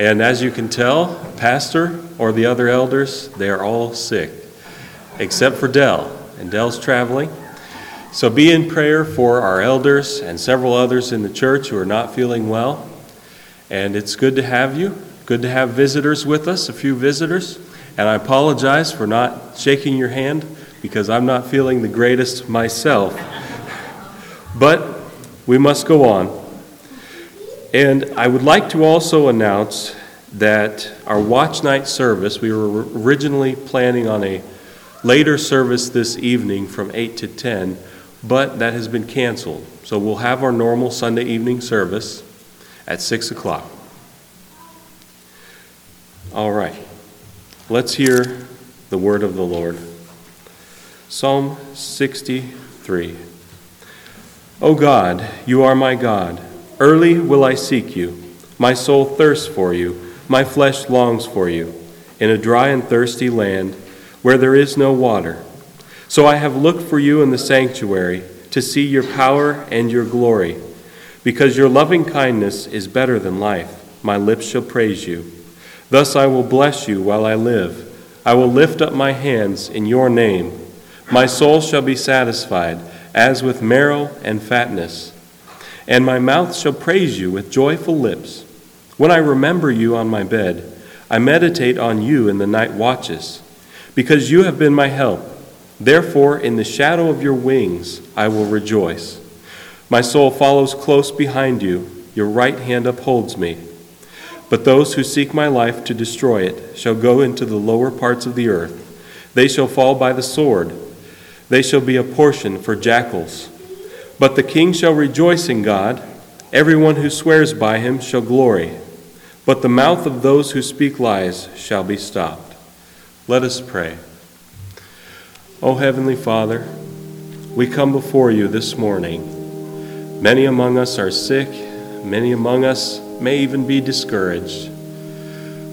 And as you can tell, Pastor or the other elders, they are all sick, except for Dell. And Dell's traveling. So be in prayer for our elders and several others in the church who are not feeling well. And it's good to have you. Good to have visitors with us, a few visitors. And I apologize for not shaking your hand because I'm not feeling the greatest myself. But we must go on. And I would like to also announce that our watch night service, we were originally planning on a later service this evening from 8 to 10, but that has been canceled. So we'll have our normal Sunday evening service at 6 o'clock. All right, let's hear the word of the Lord. Psalm 63. O God, you are my God. Early will I seek you. My soul thirsts for you. My flesh longs for you in a dry and thirsty land where there is no water. So I have looked for you in the sanctuary to see your power and your glory. Because your loving kindness is better than life, my lips shall praise you. Thus I will bless you while I live. I will lift up my hands in your name. My soul shall be satisfied, as with marrow and fatness. And my mouth shall praise you with joyful lips. When I remember you on my bed, I meditate on you in the night watches. Because you have been my help, therefore in the shadow of your wings I will rejoice. My soul follows close behind you, your right hand upholds me. But those who seek my life to destroy it shall go into the lower parts of the earth. They shall fall by the sword. They shall be a portion for jackals. But the king shall rejoice in God. Everyone who swears by him shall glory. But the mouth of those who speak lies shall be stopped. Let us pray. O Heavenly Father, we come before you this morning. Many among us are sick, many among us may even be discouraged.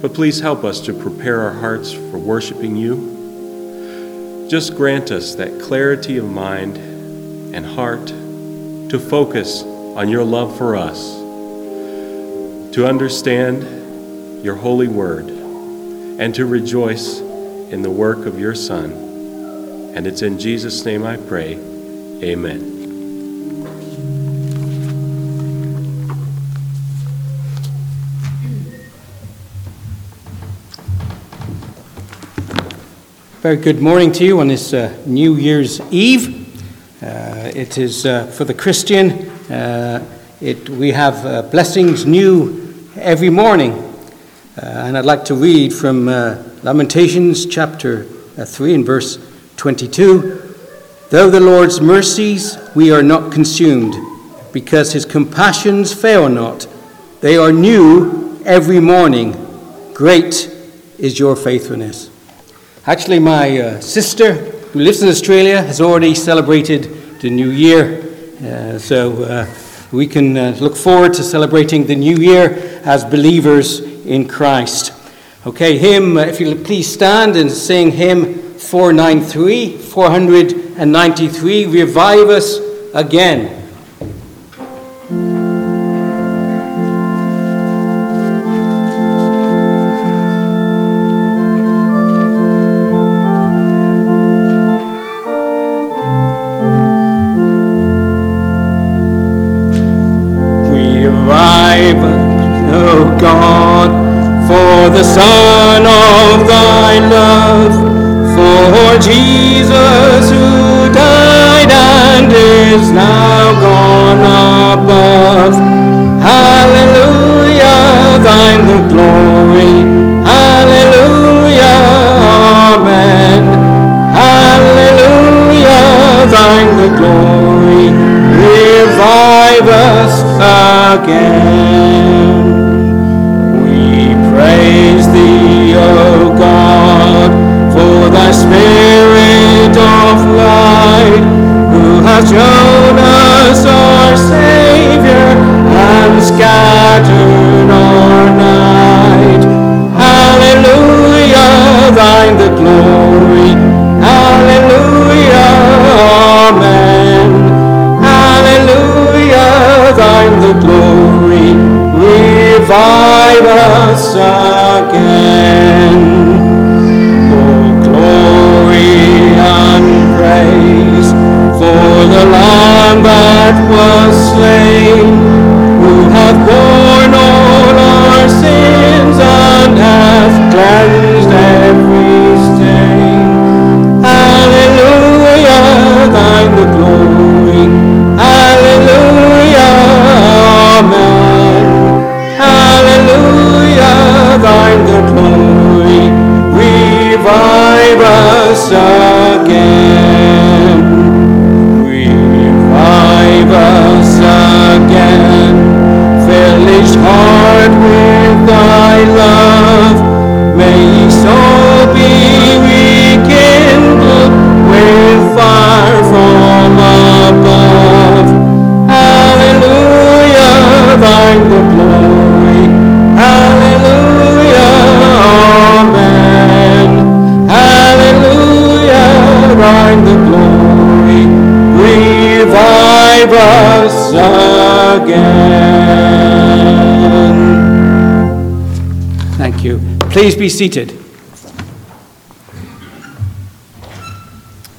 But please help us to prepare our hearts for worshiping you. Just grant us that clarity of mind and heart to focus on your love for us, to understand your holy word, and to rejoice in the work of your Son. And it's in Jesus' name I pray. Amen. Very good morning to you on this uh, New Year's Eve. Uh, it is uh, for the Christian, uh, it, we have blessings new every morning. And I'd like to read from Lamentations chapter 3 and verse 22. Though the Lord's mercies we are not consumed, because his compassions fail not. They are new every morning. Great is your faithfulness. Actually, my uh, sister, who lives in Australia, has already celebrated the new year. Uh, so uh, we can uh, look forward to celebrating the new year as believers in Christ. Okay, hymn, if you'll please stand and sing hymn 493, 493, Revive Us Again. The Son of thy love, for Jesus who died and is now gone above. Hallelujah, thine the glory. revive us again. for glory and praise for the Lamb that was slain. Thy love. May ye so be rekindled with fire from above. Hallelujah, thine the glory. Hallelujah, amen. Hallelujah, thine the glory. Revive us again. Please be seated.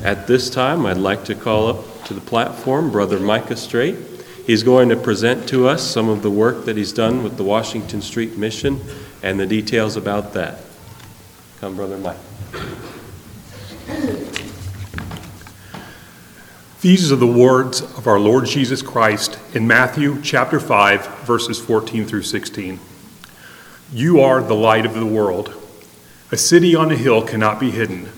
At this time, I'd like to call up to the platform Brother Micah Straight. He's going to present to us some of the work that he's done with the Washington Street Mission and the details about that. Come, Brother Mike. These are the words of our Lord Jesus Christ in Matthew chapter 5, verses 14 through 16. You are the light of the world. A city on a hill cannot be hidden.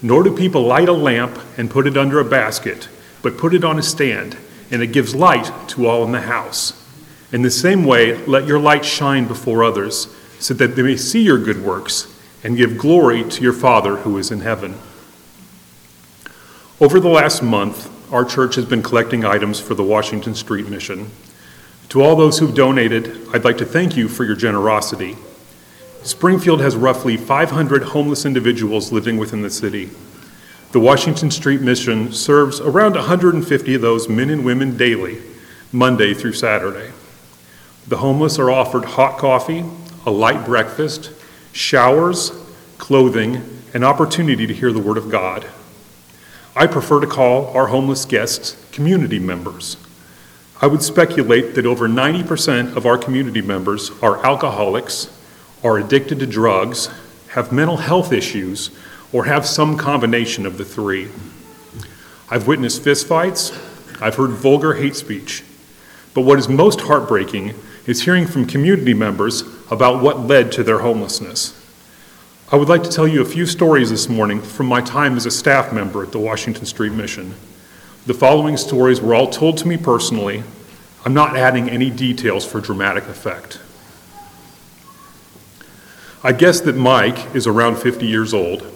Nor do people light a lamp and put it under a basket, but put it on a stand, and it gives light to all in the house. In the same way, let your light shine before others, so that they may see your good works and give glory to your Father who is in heaven. Over the last month, our church has been collecting items for the Washington Street Mission. To all those who've donated, I'd like to thank you for your generosity. Springfield has roughly 500 homeless individuals living within the city. The Washington Street Mission serves around 150 of those men and women daily, Monday through Saturday. The homeless are offered hot coffee, a light breakfast, showers, clothing, and opportunity to hear the Word of God. I prefer to call our homeless guests community members. I would speculate that over 90% of our community members are alcoholics, are addicted to drugs, have mental health issues, or have some combination of the three. I've witnessed fistfights, I've heard vulgar hate speech, but what is most heartbreaking is hearing from community members about what led to their homelessness. I would like to tell you a few stories this morning from my time as a staff member at the Washington Street Mission. The following stories were all told to me personally. I'm not adding any details for dramatic effect. I guess that Mike is around 50 years old.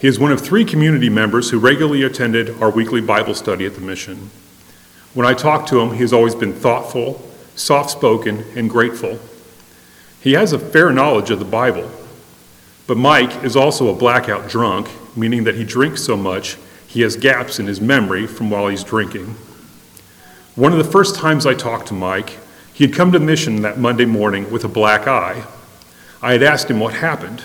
He is one of three community members who regularly attended our weekly Bible study at the mission. When I talk to him, he has always been thoughtful, soft spoken, and grateful. He has a fair knowledge of the Bible, but Mike is also a blackout drunk, meaning that he drinks so much he has gaps in his memory from while he's drinking. One of the first times I talked to Mike, he had come to mission that Monday morning with a black eye. I had asked him what happened.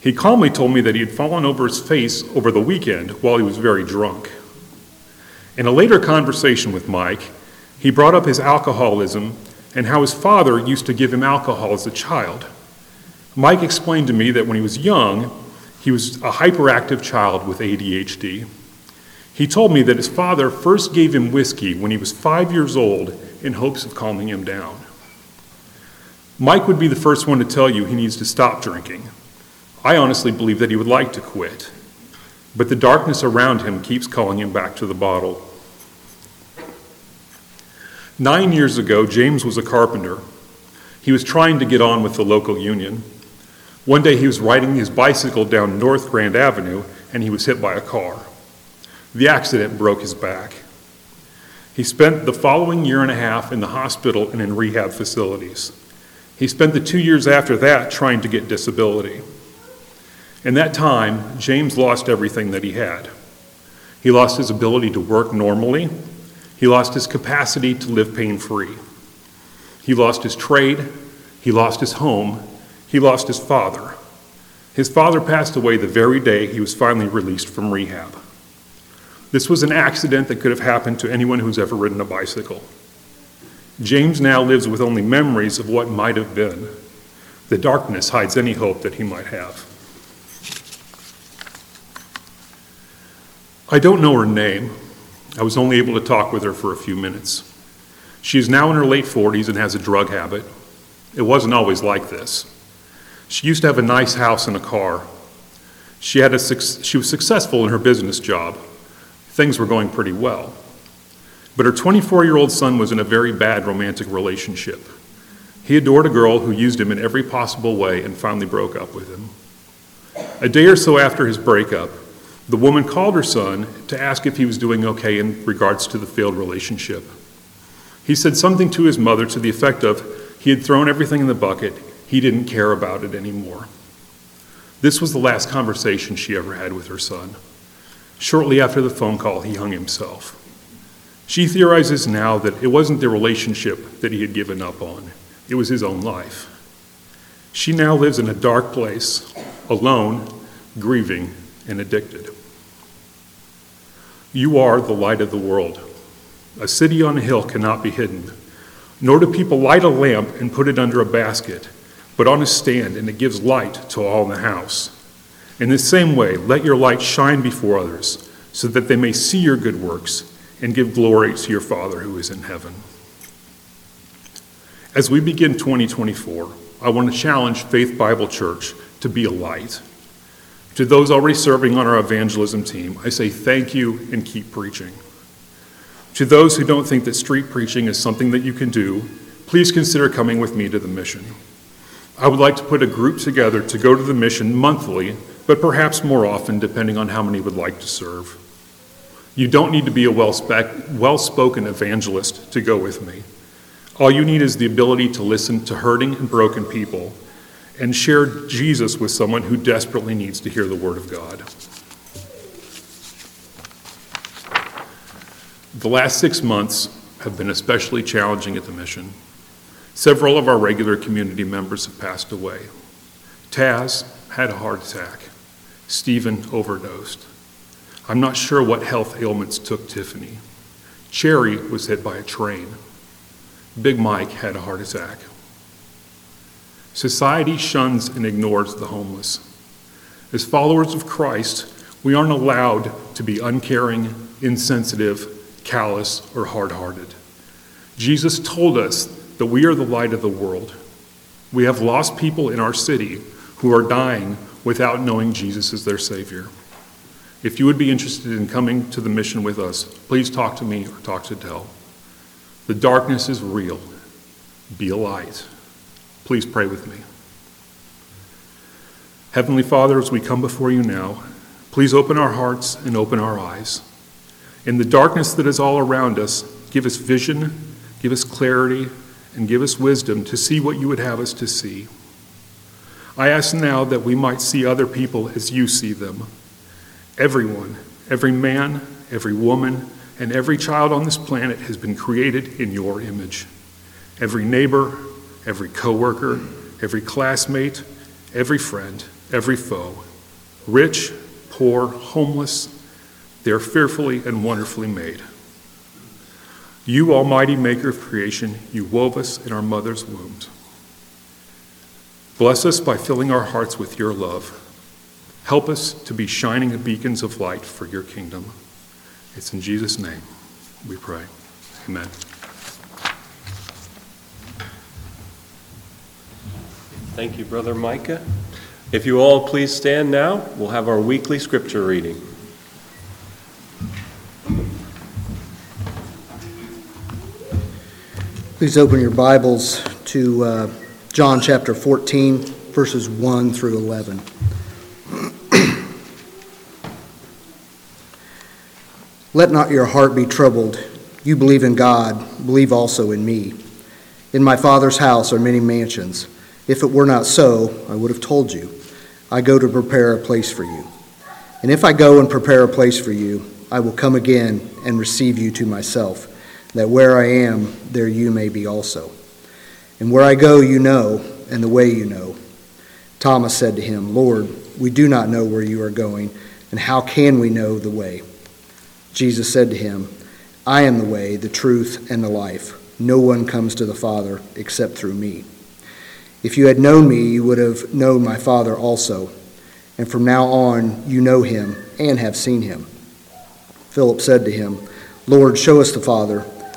He calmly told me that he had fallen over his face over the weekend while he was very drunk. In a later conversation with Mike, he brought up his alcoholism and how his father used to give him alcohol as a child. Mike explained to me that when he was young, he was a hyperactive child with ADHD. He told me that his father first gave him whiskey when he was five years old in hopes of calming him down. Mike would be the first one to tell you he needs to stop drinking. I honestly believe that he would like to quit, but the darkness around him keeps calling him back to the bottle. Nine years ago, James was a carpenter. He was trying to get on with the local union. One day he was riding his bicycle down North Grand Avenue and he was hit by a car. The accident broke his back. He spent the following year and a half in the hospital and in rehab facilities. He spent the two years after that trying to get disability. In that time, James lost everything that he had. He lost his ability to work normally. He lost his capacity to live pain free. He lost his trade. He lost his home. He lost his father. His father passed away the very day he was finally released from rehab. This was an accident that could have happened to anyone who's ever ridden a bicycle. James now lives with only memories of what might have been. The darkness hides any hope that he might have. I don't know her name. I was only able to talk with her for a few minutes. She is now in her late 40s and has a drug habit. It wasn't always like this. She used to have a nice house and a car. She, had a, she was successful in her business job. Things were going pretty well. But her 24 year old son was in a very bad romantic relationship. He adored a girl who used him in every possible way and finally broke up with him. A day or so after his breakup, the woman called her son to ask if he was doing okay in regards to the failed relationship. He said something to his mother to the effect of, he had thrown everything in the bucket, he didn't care about it anymore. This was the last conversation she ever had with her son. Shortly after the phone call, he hung himself. She theorizes now that it wasn't the relationship that he had given up on, it was his own life. She now lives in a dark place, alone, grieving, and addicted. You are the light of the world. A city on a hill cannot be hidden, nor do people light a lamp and put it under a basket, but on a stand, and it gives light to all in the house. In the same way, let your light shine before others, so that they may see your good works and give glory to your Father who is in heaven. As we begin 2024, I want to challenge Faith Bible Church to be a light. To those already serving on our evangelism team, I say thank you and keep preaching. To those who don't think that street preaching is something that you can do, please consider coming with me to the mission. I would like to put a group together to go to the mission monthly, but perhaps more often, depending on how many would like to serve. You don't need to be a well spoken evangelist to go with me. All you need is the ability to listen to hurting and broken people and share Jesus with someone who desperately needs to hear the Word of God. The last six months have been especially challenging at the mission. Several of our regular community members have passed away. Taz had a heart attack. Stephen overdosed. I'm not sure what health ailments took Tiffany. Cherry was hit by a train. Big Mike had a heart attack. Society shuns and ignores the homeless. As followers of Christ, we aren't allowed to be uncaring, insensitive, callous, or hard hearted. Jesus told us that we are the light of the world. We have lost people in our city who are dying without knowing Jesus as their Savior. If you would be interested in coming to the mission with us, please talk to me or talk to Dell. The darkness is real. Be a light. Please pray with me. Heavenly Father, as we come before you now, please open our hearts and open our eyes. In the darkness that is all around us, give us vision, give us clarity, and give us wisdom to see what you would have us to see. I ask now that we might see other people as you see them. Everyone, every man, every woman, and every child on this planet has been created in your image. Every neighbor, every coworker, every classmate, every friend, every foe, rich, poor, homeless, they are fearfully and wonderfully made. You, Almighty Maker of creation, you wove us in our mother's wombs. Bless us by filling our hearts with your love. Help us to be shining beacons of light for your kingdom. It's in Jesus' name we pray. Amen. Thank you, Brother Micah. If you all please stand now, we'll have our weekly scripture reading. Please open your Bibles to uh, John chapter 14, verses 1 through 11. Let not your heart be troubled. You believe in God, believe also in me. In my Father's house are many mansions. If it were not so, I would have told you. I go to prepare a place for you. And if I go and prepare a place for you, I will come again and receive you to myself, that where I am, there you may be also. And where I go, you know, and the way you know. Thomas said to him, Lord, we do not know where you are going, and how can we know the way? Jesus said to him, I am the way, the truth, and the life. No one comes to the Father except through me. If you had known me, you would have known my Father also. And from now on, you know him and have seen him. Philip said to him, Lord, show us the Father,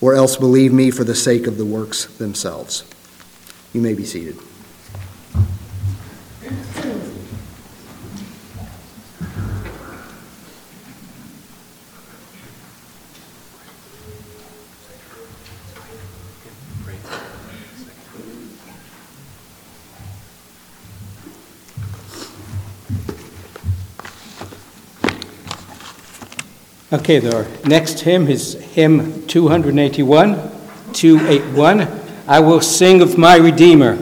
or else believe me for the sake of the works themselves. You may be seated. Okay, the next hymn is hymn 281, 281. I will sing of my Redeemer.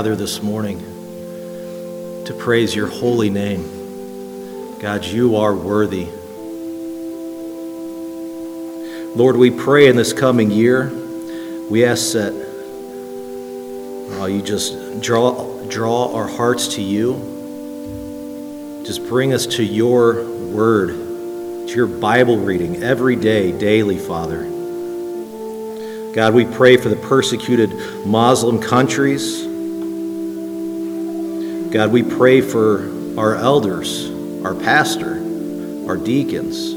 Gather this morning to praise your holy name. God, you are worthy. Lord, we pray in this coming year, we ask that uh, you just draw, draw our hearts to you. Just bring us to your word, to your Bible reading every day, daily, Father. God, we pray for the persecuted Muslim countries. God, we pray for our elders, our pastor, our deacons.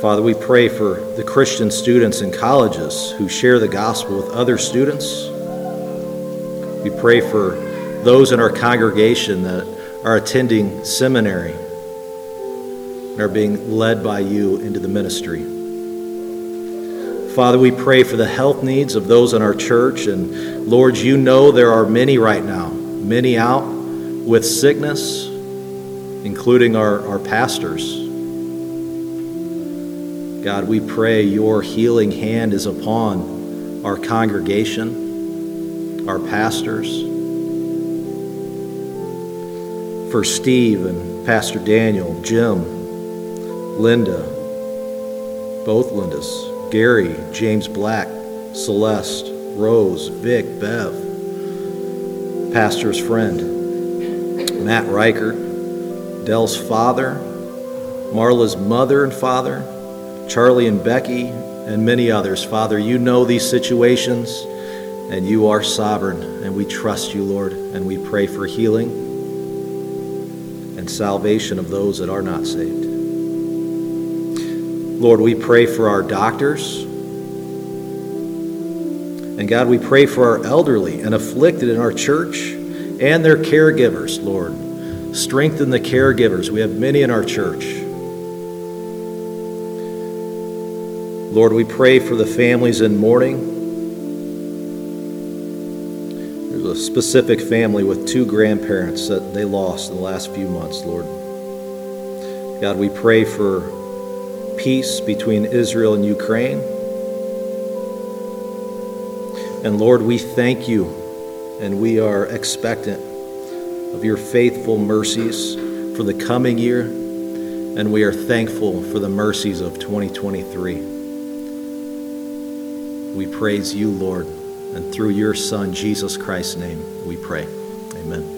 Father, we pray for the Christian students in colleges who share the gospel with other students. We pray for those in our congregation that are attending seminary and are being led by you into the ministry. Father, we pray for the health needs of those in our church. And Lord, you know there are many right now, many out with sickness, including our, our pastors. God, we pray your healing hand is upon our congregation, our pastors. For Steve and Pastor Daniel, Jim, Linda, both Lindas, Gary, James Black, Celeste, Rose, Vic, Bev, Pastor's friend, Matt Reichert, Dell's father, Marla's mother and father, Charlie and Becky, and many others. Father, you know these situations, and you are sovereign, and we trust you, Lord, and we pray for healing and salvation of those that are not saved. Lord, we pray for our doctors. And God, we pray for our elderly and afflicted in our church and their caregivers, Lord. Strengthen the caregivers. We have many in our church. Lord, we pray for the families in mourning. There's a specific family with two grandparents that they lost in the last few months, Lord. God, we pray for peace between Israel and Ukraine. And Lord, we thank you and we are expectant of your faithful mercies for the coming year, and we are thankful for the mercies of 2023. We praise you, Lord, and through your Son, Jesus Christ's name, we pray. Amen.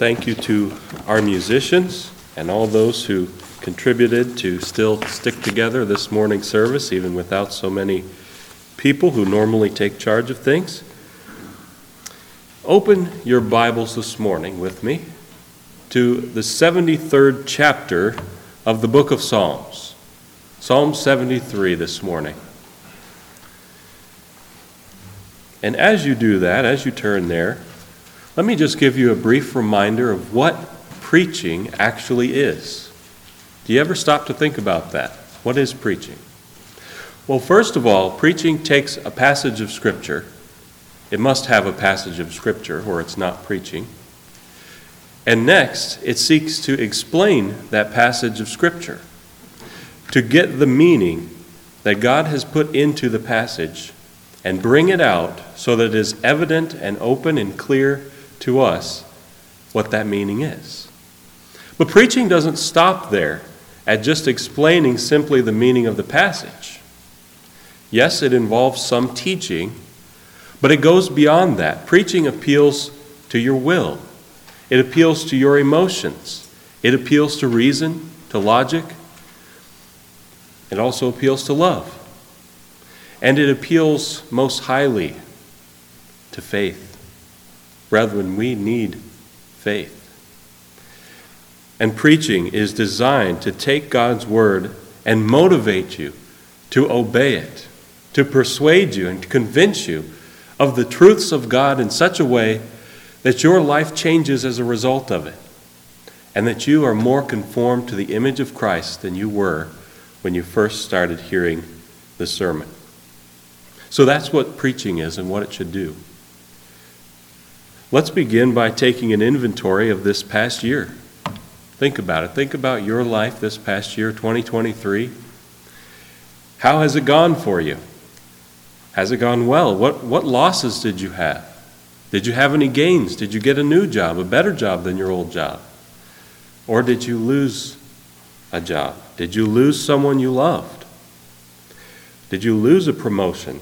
Thank you to our musicians and all those who contributed to still stick together this morning service, even without so many people who normally take charge of things. Open your Bibles this morning with me to the 73rd chapter of the book of Psalms. Psalm 73 this morning. And as you do that, as you turn there, let me just give you a brief reminder of what preaching actually is. Do you ever stop to think about that? What is preaching? Well, first of all, preaching takes a passage of Scripture. It must have a passage of Scripture, or it's not preaching. And next, it seeks to explain that passage of Scripture, to get the meaning that God has put into the passage and bring it out so that it is evident and open and clear to us what that meaning is. But preaching doesn't stop there at just explaining simply the meaning of the passage. Yes, it involves some teaching, but it goes beyond that. Preaching appeals to your will, it appeals to your emotions, it appeals to reason, to logic, it also appeals to love. And it appeals most highly to faith. Brethren, we need faith. And preaching is designed to take God's word and motivate you to obey it, to persuade you and convince you of the truths of God in such a way that your life changes as a result of it, and that you are more conformed to the image of Christ than you were when you first started hearing the sermon. So that's what preaching is and what it should do. Let's begin by taking an inventory of this past year. Think about it. Think about your life this past year, 2023. How has it gone for you? Has it gone well? What, what losses did you have? Did you have any gains? Did you get a new job, a better job than your old job? Or did you lose a job? Did you lose someone you loved? Did you lose a promotion?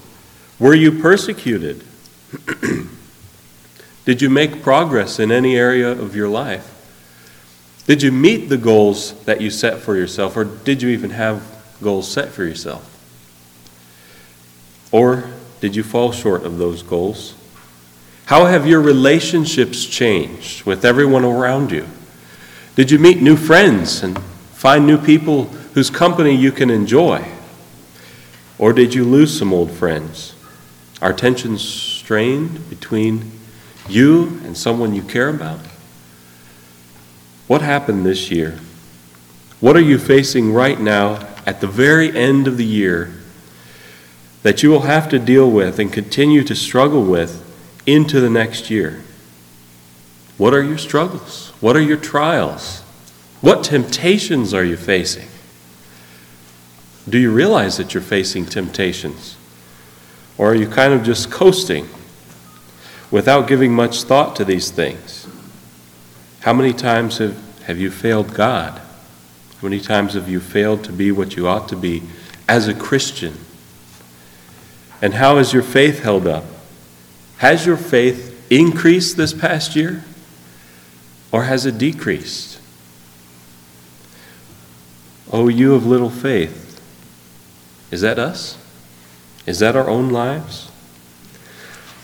Were you persecuted? Did you make progress in any area of your life? Did you meet the goals that you set for yourself, or did you even have goals set for yourself? Or did you fall short of those goals? How have your relationships changed with everyone around you? Did you meet new friends and find new people whose company you can enjoy? Or did you lose some old friends? Are tensions strained between you and someone you care about? What happened this year? What are you facing right now at the very end of the year that you will have to deal with and continue to struggle with into the next year? What are your struggles? What are your trials? What temptations are you facing? Do you realize that you're facing temptations? Or are you kind of just coasting without giving much thought to these things. How many times have, have you failed God? How many times have you failed to be what you ought to be as a Christian? And how has your faith held up? Has your faith increased this past year? Or has it decreased? Oh, you of little faith. Is that us? Is that our own lives?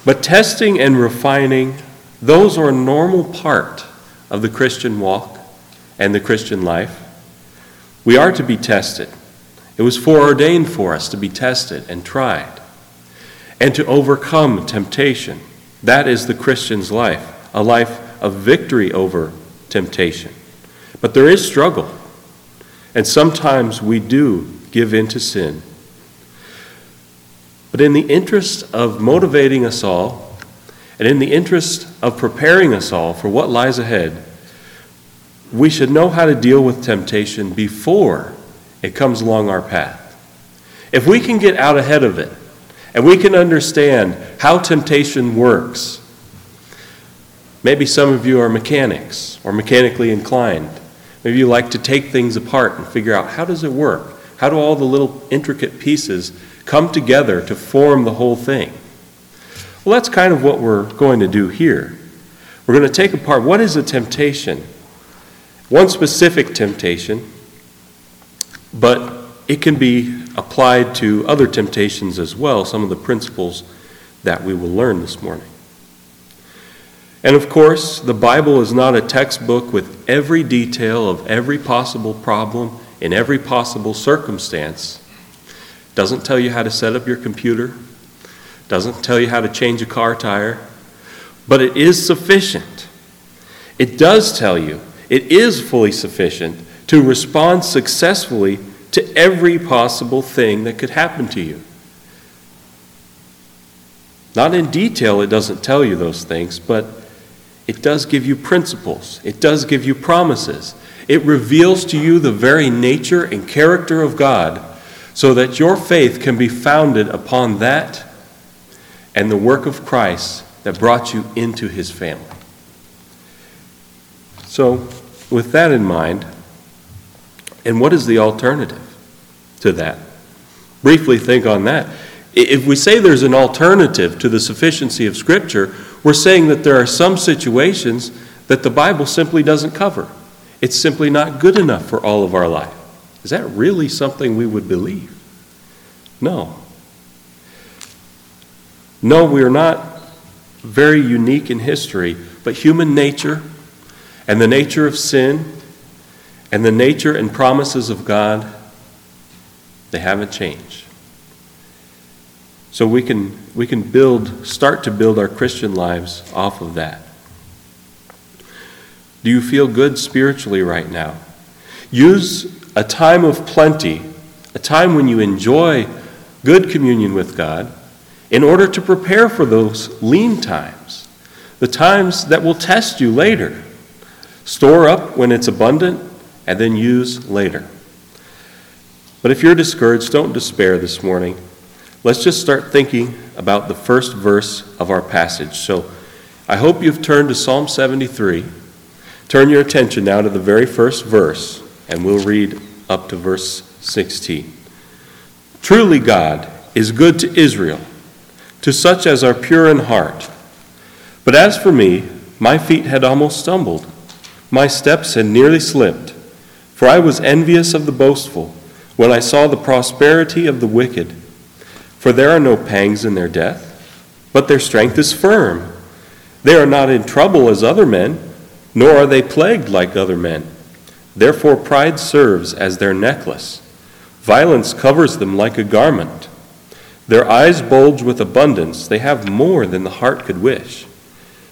But testing and refining, those are a normal part of the Christian walk and the Christian life. We are to be tested. It was foreordained for us to be tested and tried and to overcome temptation. That is the Christian's life, a life of victory over temptation. But there is struggle, and sometimes we do give in to sin but in the interest of motivating us all, and in the interest of preparing us all for what lies ahead, we should know how to deal with temptation before it comes along our path. If we can get out ahead of it, and we can understand how temptation works, maybe some of you are mechanics or mechanically inclined. Maybe you like to take things apart and figure out how does it work? How do all the little intricate pieces come together to form the whole thing. Well, that's kind of what we're going to do here. We're going to take apart what is a temptation? One specific temptation, but it can be applied to other temptations as well, some of the principles that we will learn this morning. And of course, the Bible is not a textbook with every detail of every possible problem in every possible circumstance. Doesn't tell you how to set up your computer, doesn't tell you how to change a car tire, but it is sufficient. It does tell you, it is fully sufficient to respond successfully to every possible thing that could happen to you. Not in detail, it doesn't tell you those things, but it does give you principles, it does give you promises. It reveals to you the very nature and character of God so that your faith can be founded upon that and the work of Christ that brought you into his family. So, with that in mind, and what is the alternative to that? Briefly think on that. If we say there's an alternative to the sufficiency of Scripture, we're saying that there are some situations that the Bible simply doesn't cover. It's simply not good enough for all of our life. Is that really something we would believe? No. No, we are not very unique in history, but human nature and the nature of sin and the nature and promises of God, they haven't changed. So we can, we can build, start to build our Christian lives off of that. Do you feel good spiritually right now? Use a time of plenty, a time when you enjoy good communion with God in order to prepare for those lean times, the times that will test you later. Store up when it's abundant and then use later. But if you're discouraged, don't despair this morning. Let's just start thinking about the first verse of our passage. So I hope you've turned to Psalm 73. Turn your attention now to the very first verse, and we'll read up to verse 16. Truly, God is good to Israel to such as are pure in heart. But as for me, my feet had almost stumbled, my steps had nearly slipped, for I was envious of the boastful when I saw the prosperity of the wicked. For there are no pangs in their death, but their strength is firm. They are not in trouble as other men, nor are they plagued like other men. Therefore, pride serves as their necklace, violence covers them like a garment. Their eyes bulge with abundance. They have more than the heart could wish.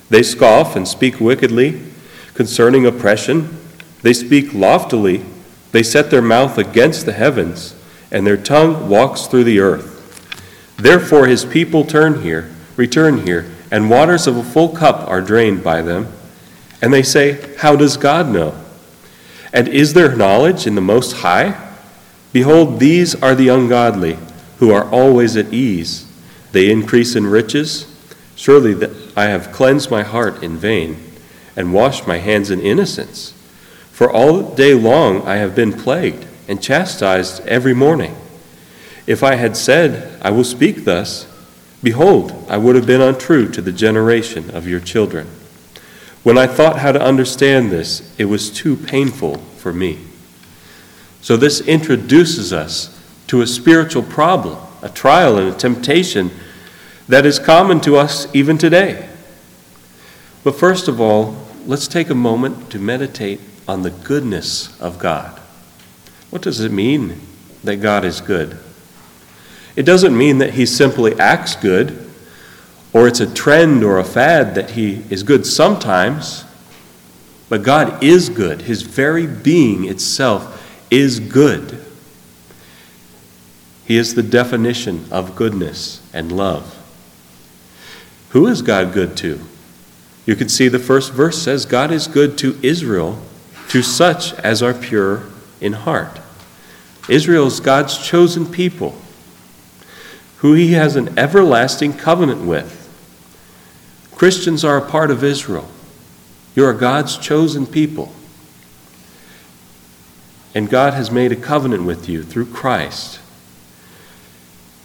They scoff and speak wickedly concerning oppression. They speak loftily. They set their mouth against the heavens, and their tongue walks through the earth. Therefore his people turn here, return here, and waters of a full cup are drained by them. And they say, How does God know? And is there knowledge in the Most High? Behold, these are the ungodly who are always at ease. They increase in riches. Surely I have cleansed my heart in vain and washed my hands in innocence. For all day long I have been plagued and chastised every morning. If I had said, I will speak thus, behold, I would have been untrue to the generation of your children. When I thought how to understand this, it was too painful for me. So this introduces us to a spiritual problem, a trial, and a temptation that is common to us even today. But first of all, let's take a moment to meditate on the goodness of God. What does it mean that God is good? It doesn't mean that he simply acts good, or it's a trend or a fad that he is good sometimes. But God is good. His very being itself is good. He is the definition of goodness and love. Who is God good to? You can see the first verse says, God is good to Israel, to such as are pure in heart. Israel is God's chosen people, who he has an everlasting covenant with. Christians are a part of Israel. You are God's chosen people. And God has made a covenant with you through Christ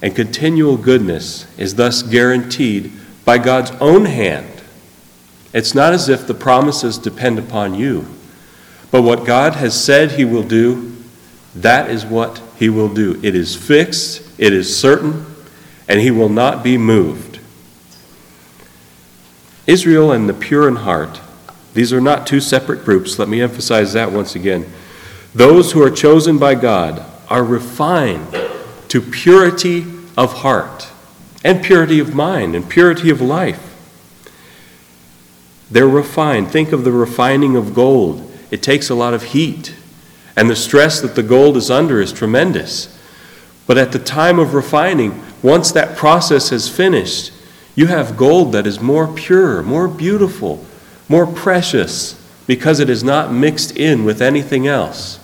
and continual goodness is thus guaranteed by God's own hand It's not as if the promises depend upon you, but what God has said He will do, that is what He will do. It is fixed, it is certain, and He will not be moved. Israel and the pure in heart, these are not two separate groups. Let me emphasize that once again. Those who are chosen by God are refined to purity of heart and purity of mind and purity of life. They're refined. Think of the refining of gold. It takes a lot of heat, and the stress that the gold is under is tremendous. But at the time of refining, once that process has finished, you have gold that is more pure, more beautiful, more precious, because it is not mixed in with anything else.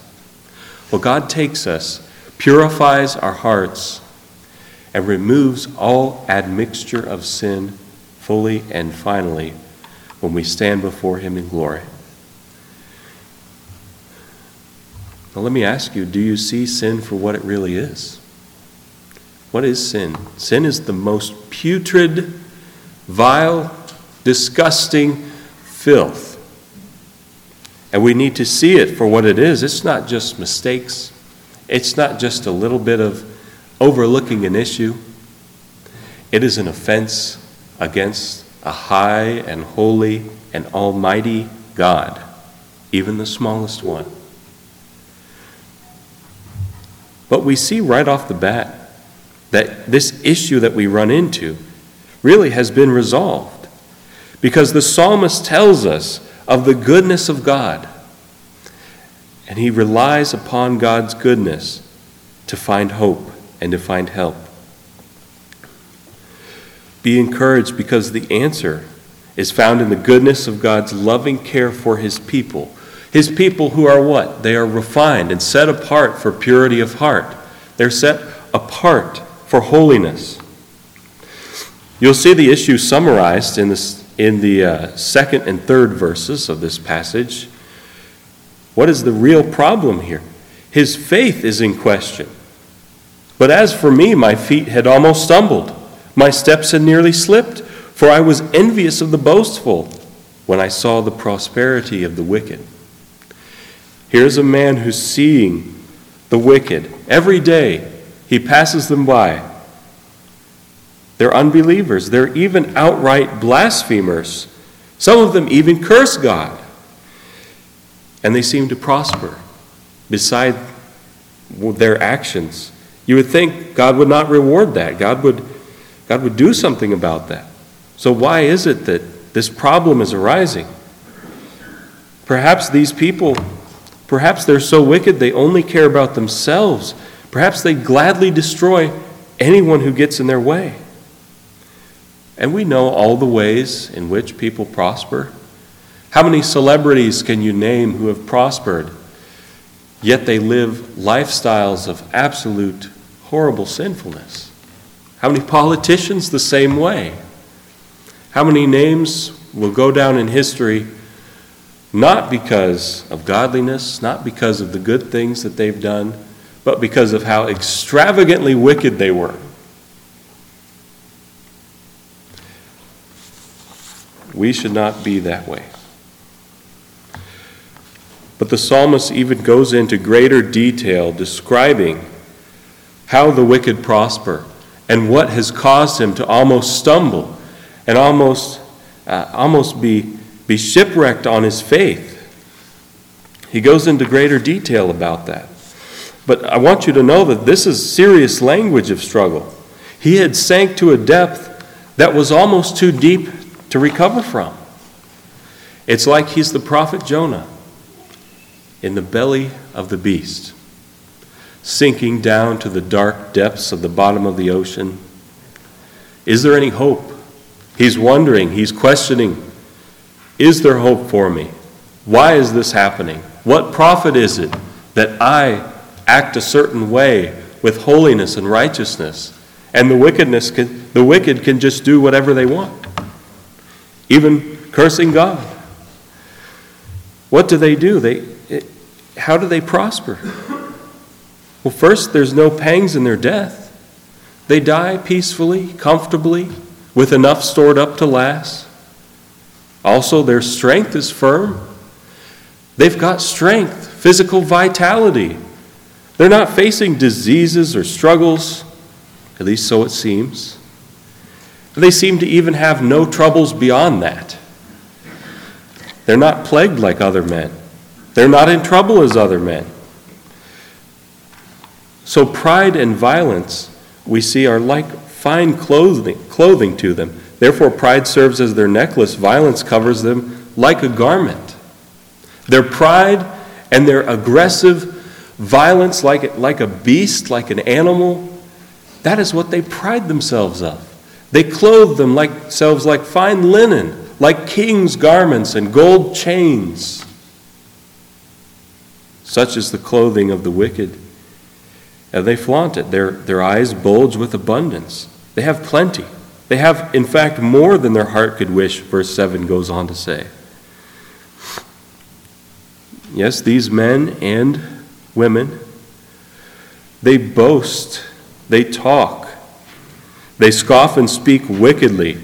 Well, God takes us, purifies our hearts, and removes all admixture of sin fully and finally when we stand before Him in glory. Now, let me ask you do you see sin for what it really is? What is sin? Sin is the most putrid, vile, disgusting filth. And we need to see it for what it is. It's not just mistakes, it's not just a little bit of overlooking an issue. It is an offense against a high and holy and almighty God, even the smallest one. But we see right off the bat that this issue that we run into really has been resolved because the psalmist tells us of the goodness of God. And he relies upon God's goodness to find hope and to find help. Be encouraged because the answer is found in the goodness of God's loving care for his people. His people who are what? They are refined and set apart for purity of heart. They're set apart for holiness. You'll see the issue summarized in, this, in the uh, second and third verses of this passage. What is the real problem here? His faith is in question. But as for me, my feet had almost stumbled. My steps had nearly slipped, for I was envious of the boastful when I saw the prosperity of the wicked. Here's a man who's seeing the wicked every day. He passes them by. They're unbelievers. They're even outright blasphemers. Some of them even curse God. And they seem to prosper beside their actions. You would think God would not reward that. God would God would do something about that. So, why is it that this problem is arising? Perhaps these people, perhaps they're so wicked they only care about themselves. Perhaps they gladly destroy anyone who gets in their way. And we know all the ways in which people prosper. How many celebrities can you name who have prospered, yet they live lifestyles of absolute horrible sinfulness? How many politicians the same way? How many names will go down in history not because of godliness, not because of the good things that they've done, but because of how extravagantly wicked they were? We should not be that way. But the psalmist even goes into greater detail describing how the wicked prosper and what has caused him to almost stumble and almost, uh, almost be, be shipwrecked on his faith. He goes into greater detail about that. But I want you to know that this is serious language of struggle. He had sank to a depth that was almost too deep to recover from. It's like he's the prophet Jonah in the belly of the beast sinking down to the dark depths of the bottom of the ocean? Is there any hope? He's wondering, he's questioning Is there hope for me? Why is this happening? What profit is it that I act a certain way with holiness and righteousness, and the wickedness can, the wicked can just do whatever they want, even cursing God? What do they do? They, how do they prosper? Well, first, there's no pangs in their death. They die peacefully, comfortably, with enough stored up to last. Also, their strength is firm. They've got strength, physical vitality. They're not facing diseases or struggles, at least so it seems. They seem to even have no troubles beyond that. They're not plagued like other men. They're not in trouble as other men. So, pride and violence, we see, are like fine clothing, clothing to them. Therefore, pride serves as their necklace, violence covers them like a garment. Their pride and their aggressive violence, like, like a beast, like an animal, that is what they pride themselves of. They clothe themselves like fine linen, like king's garments and gold chains. Such is the clothing of the wicked. And they flaunt it. Their, their eyes bulge with abundance. They have plenty. They have, in fact, more than their heart could wish, verse 7 goes on to say. Yes, these men and women, they boast, they talk, they scoff and speak wickedly.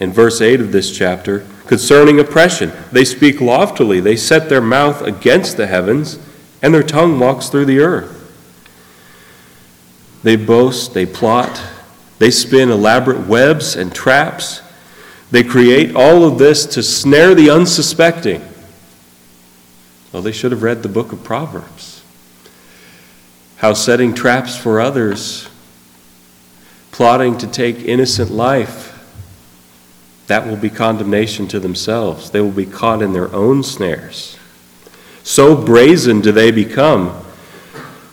In verse 8 of this chapter, concerning oppression, they speak loftily, they set their mouth against the heavens, and their tongue walks through the earth. They boast, they plot, they spin elaborate webs and traps. They create all of this to snare the unsuspecting. Well, they should have read the book of Proverbs. How setting traps for others, plotting to take innocent life, that will be condemnation to themselves. They will be caught in their own snares. So brazen do they become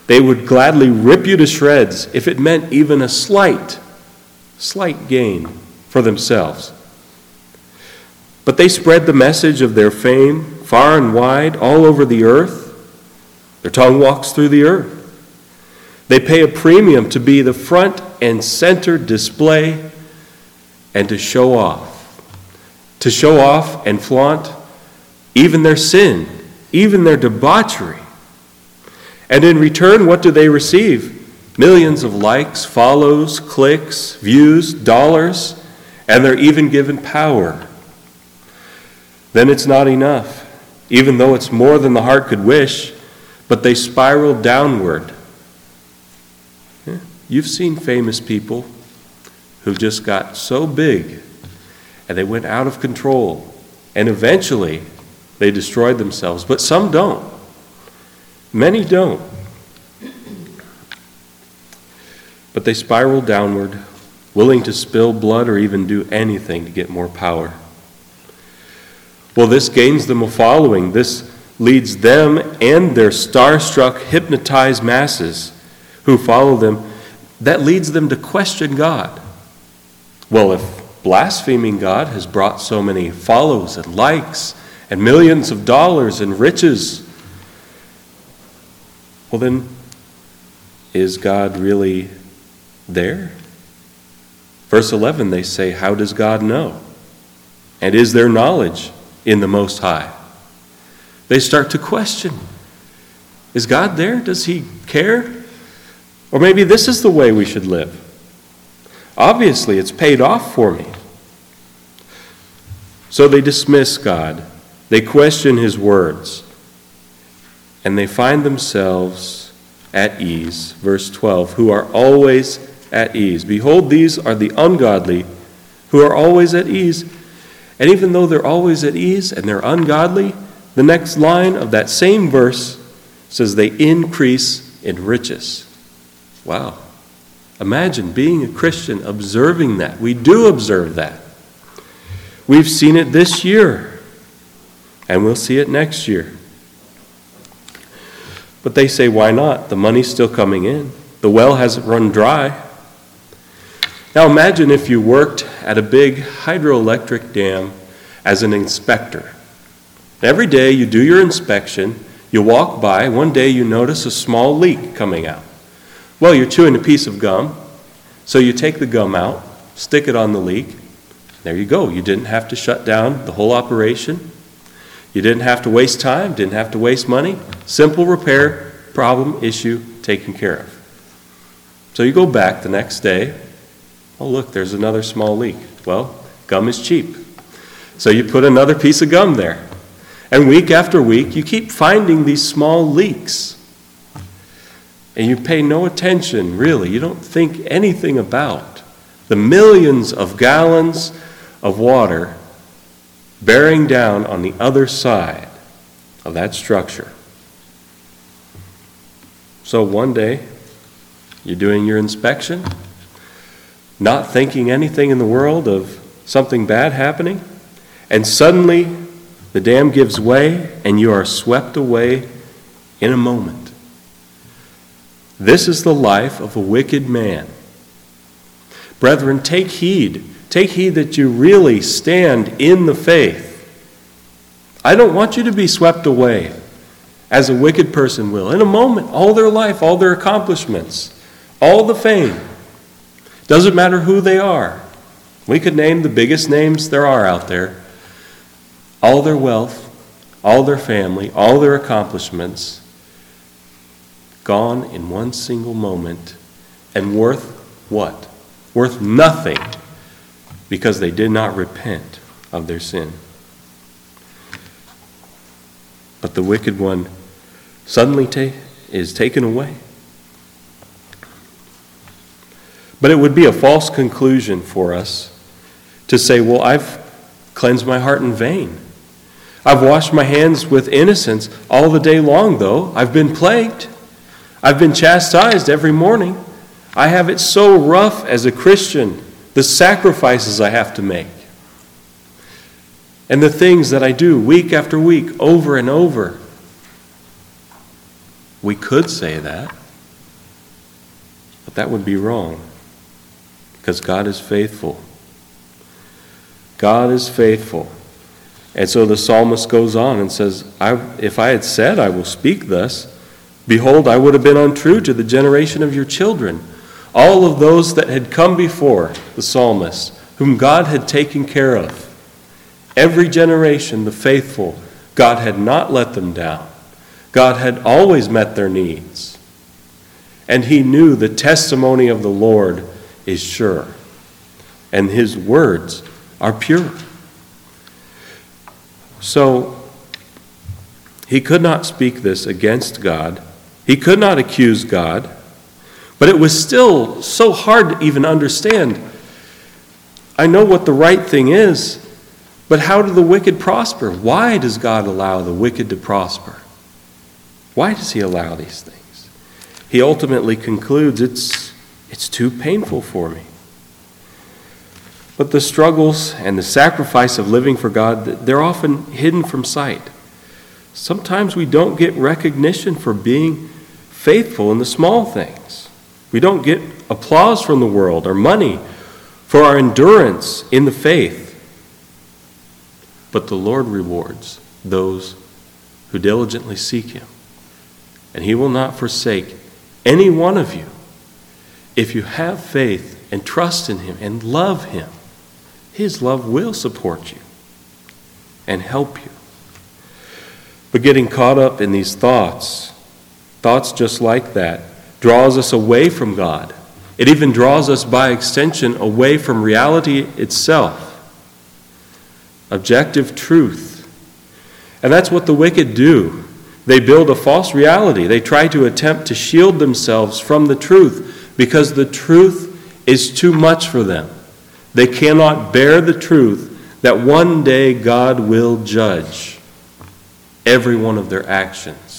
they would gladly rip you to shreds if it meant even a slight, slight gain for themselves. But they spread the message of their fame far and wide, all over the earth. Their tongue walks through the earth. They pay a premium to be the front and center display and to show off. To show off and flaunt even their sin, even their debauchery. And in return, what do they receive? Millions of likes, follows, clicks, views, dollars, and they're even given power. Then it's not enough, even though it's more than the heart could wish, but they spiral downward. You've seen famous people who just got so big and they went out of control, and eventually they destroyed themselves, but some don't. Many don't. But they spiral downward, willing to spill blood or even do anything to get more power. Well, this gains them a following. This leads them and their starstruck, hypnotized masses who follow them, that leads them to question God. Well, if blaspheming God has brought so many follows and likes and millions of dollars and riches, well, then, is God really there? Verse 11, they say, How does God know? And is there knowledge in the Most High? They start to question Is God there? Does He care? Or maybe this is the way we should live. Obviously, it's paid off for me. So they dismiss God, they question His words and they find themselves at ease. Verse 12, who are always at ease. Behold, these are the ungodly who are always at ease. And even though they're always at ease and they're ungodly, the next line of that same verse says they increase in riches. Wow. Imagine being a Christian, observing that. We do observe that. We've seen it this year, and we'll see it next year. But they say, why not? The money's still coming in. The well hasn't run dry. Now imagine if you worked at a big hydroelectric dam as an inspector. Every day you do your inspection, you walk by, one day you notice a small leak coming out. Well, you're chewing a piece of gum, so you take the gum out, stick it on the leak. There you go. You didn't have to shut down the whole operation. You didn't have to waste time, didn't have to waste money. Simple repair, problem, issue taken care of. So you go back the next day. Oh, look, there's another small leak. Well, gum is cheap. So you put another piece of gum there. And week after week, you keep finding these small leaks. And you pay no attention, really. You don't think anything about the millions of gallons of water bearing down on the other side of that structure. So one day, you're doing your inspection, not thinking anything in the world of something bad happening, and suddenly the dam gives way and you are swept away in a moment. This is the life of a wicked man. Brethren, take heed. Take heed that you really stand in the faith. I don't want you to be swept away as a wicked person will. In a moment, all their life, all their accomplishments, all the fame. Doesn't matter who they are. We could name the biggest names there are out there. All their wealth, all their family, all their accomplishments gone in one single moment and worth what? Worth nothing because they did not repent of their sin. But the wicked one suddenly ta- is taken away. But it would be a false conclusion for us to say, well, I've cleansed my heart in vain. I've washed my hands with innocence all the day long, though. I've been plagued. I've been chastised every morning. I have it so rough as a Christian, the sacrifices I have to make, and the things that I do week after week, over and over. We could say that, but that would be wrong because God is faithful. God is faithful. And so the psalmist goes on and says, If I had said, I will speak thus, behold, I would have been untrue to the generation of your children. All of those that had come before the psalmist, whom God had taken care of, every generation, the faithful, God had not let them down. God had always met their needs. And he knew the testimony of the Lord is sure, and his words are pure. So, he could not speak this against God. He could not accuse God. But it was still so hard to even understand. I know what the right thing is, but how do the wicked prosper? Why does God allow the wicked to prosper? Why does He allow these things? He ultimately concludes it's, it's too painful for me. But the struggles and the sacrifice of living for God, they're often hidden from sight. Sometimes we don't get recognition for being faithful in the small things. We don't get applause from the world or money for our endurance in the faith. But the Lord rewards those who diligently seek Him. And He will not forsake any one of you if you have faith and trust in Him and love Him. His love will support you and help you. But getting caught up in these thoughts, thoughts just like that, draws us away from God. It even draws us by extension away from reality itself, objective truth. And that's what the wicked do. They build a false reality. They try to attempt to shield themselves from the truth because the truth is too much for them. They cannot bear the truth that one day God will judge every one of their actions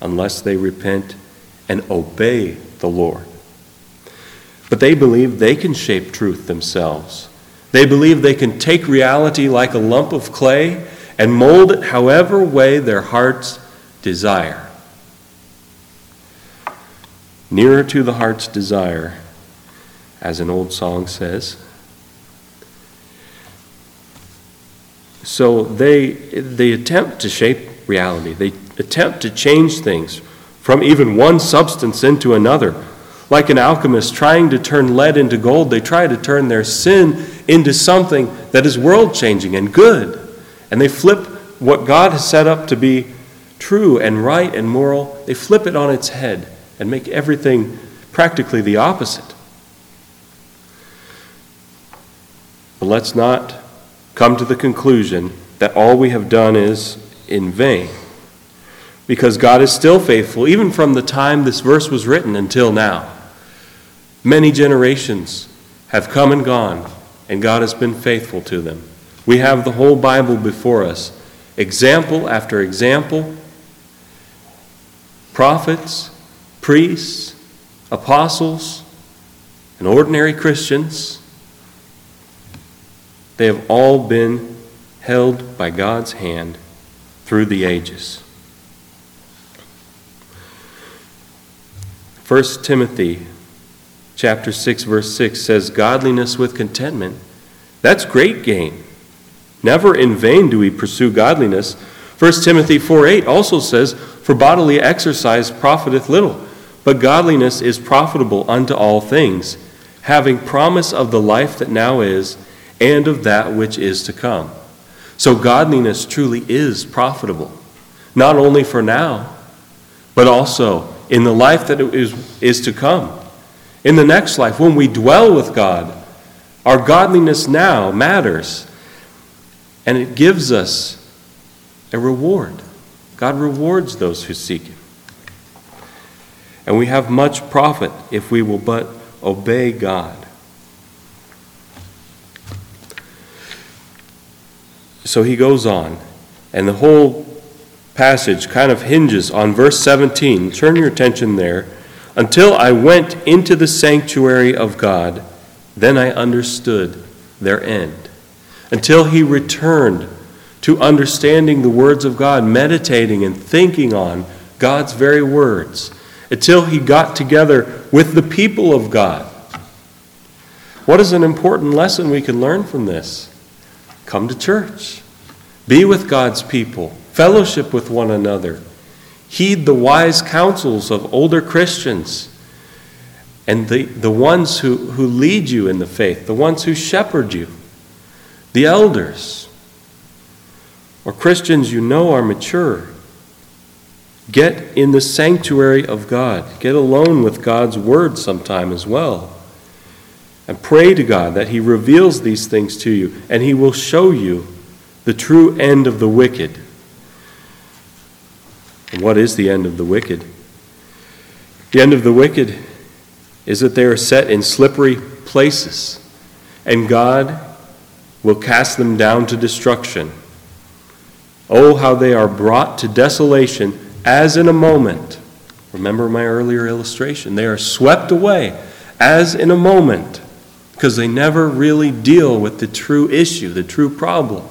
unless they repent and obey the Lord. But they believe they can shape truth themselves. They believe they can take reality like a lump of clay and mold it however way their hearts desire. Nearer to the heart's desire, as an old song says. So they, they attempt to shape reality. They attempt to change things from even one substance into another. Like an alchemist trying to turn lead into gold, they try to turn their sin into something that is world changing and good. And they flip what God has set up to be true and right and moral, they flip it on its head and make everything practically the opposite. But let's not come to the conclusion that all we have done is in vain. Because God is still faithful, even from the time this verse was written until now. Many generations have come and gone, and God has been faithful to them. We have the whole Bible before us, example after example prophets, priests, apostles, and ordinary Christians. They have all been held by God's hand through the ages. 1 Timothy chapter 6 verse 6 says godliness with contentment that's great gain. Never in vain do we pursue godliness. 1 Timothy 4 8 also says, For bodily exercise profiteth little, but godliness is profitable unto all things, having promise of the life that now is, and of that which is to come. So godliness truly is profitable, not only for now, but also in the life that is, is to come. In the next life, when we dwell with God, our godliness now matters, and it gives us a reward. God rewards those who seek Him. And we have much profit if we will but obey God. So he goes on, and the whole passage kind of hinges on verse 17. Turn your attention there. Until I went into the sanctuary of God, then I understood their end. Until he returned to understanding the words of God, meditating and thinking on God's very words, until he got together with the people of God. What is an important lesson we can learn from this? Come to church, be with God's people, fellowship with one another, heed the wise counsels of older Christians and the, the ones who, who lead you in the faith, the ones who shepherd you, the elders, or Christians you know are mature. Get in the sanctuary of God. Get alone with God's word sometime as well. And pray to God that He reveals these things to you and He will show you the true end of the wicked. And what is the end of the wicked? The end of the wicked is that they are set in slippery places, and God will cast them down to destruction. Oh, how they are brought to desolation as in a moment. Remember my earlier illustration. They are swept away as in a moment because they never really deal with the true issue, the true problem.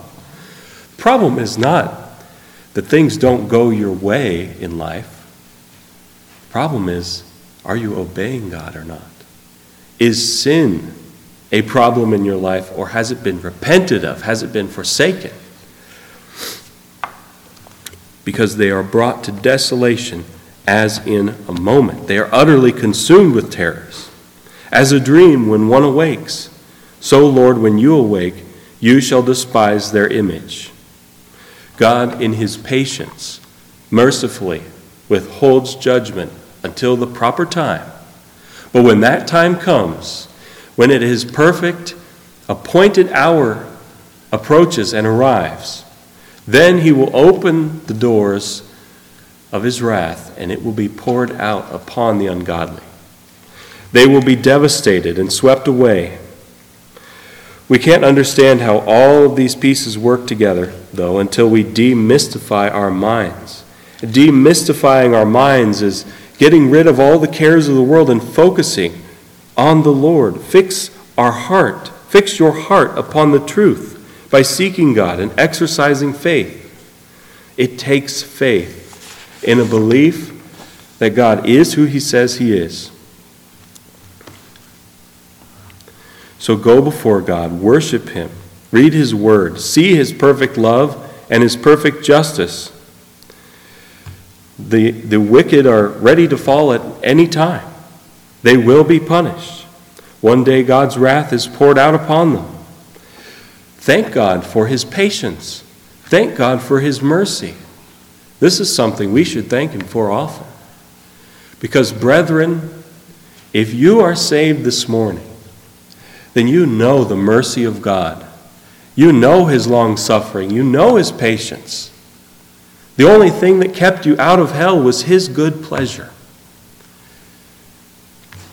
Problem is not that things don't go your way in life. The problem is, are you obeying God or not? Is sin a problem in your life, or has it been repented of? Has it been forsaken? Because they are brought to desolation as in a moment. They are utterly consumed with terrors. As a dream when one awakes, so, Lord, when you awake, you shall despise their image. God, in his patience, mercifully withholds judgment until the proper time. But when that time comes, when it is perfect, appointed hour approaches and arrives, then he will open the doors of his wrath and it will be poured out upon the ungodly. They will be devastated and swept away. We can't understand how all of these pieces work together, though, until we demystify our minds. Demystifying our minds is getting rid of all the cares of the world and focusing on the Lord. Fix our heart, fix your heart upon the truth by seeking God and exercising faith. It takes faith in a belief that God is who He says He is. So go before God, worship Him, read His Word, see His perfect love and His perfect justice. The, the wicked are ready to fall at any time. They will be punished. One day God's wrath is poured out upon them. Thank God for his patience. Thank God for his mercy. This is something we should thank him for often. Because, brethren, if you are saved this morning, then you know the mercy of God. You know his long suffering. You know his patience. The only thing that kept you out of hell was his good pleasure.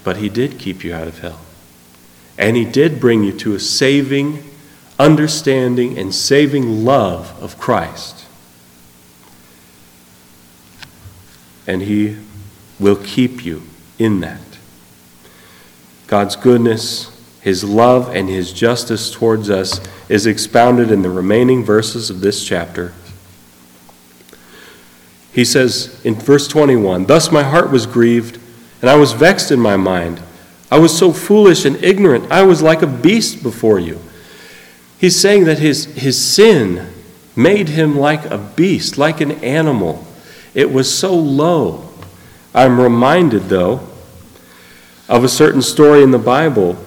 But he did keep you out of hell. And he did bring you to a saving understanding and saving love of Christ. And he will keep you in that. God's goodness, his love, and his justice towards us is expounded in the remaining verses of this chapter. He says in verse 21 Thus my heart was grieved, and I was vexed in my mind. I was so foolish and ignorant, I was like a beast before you. He's saying that his, his sin made him like a beast, like an animal. It was so low. I'm reminded, though, of a certain story in the Bible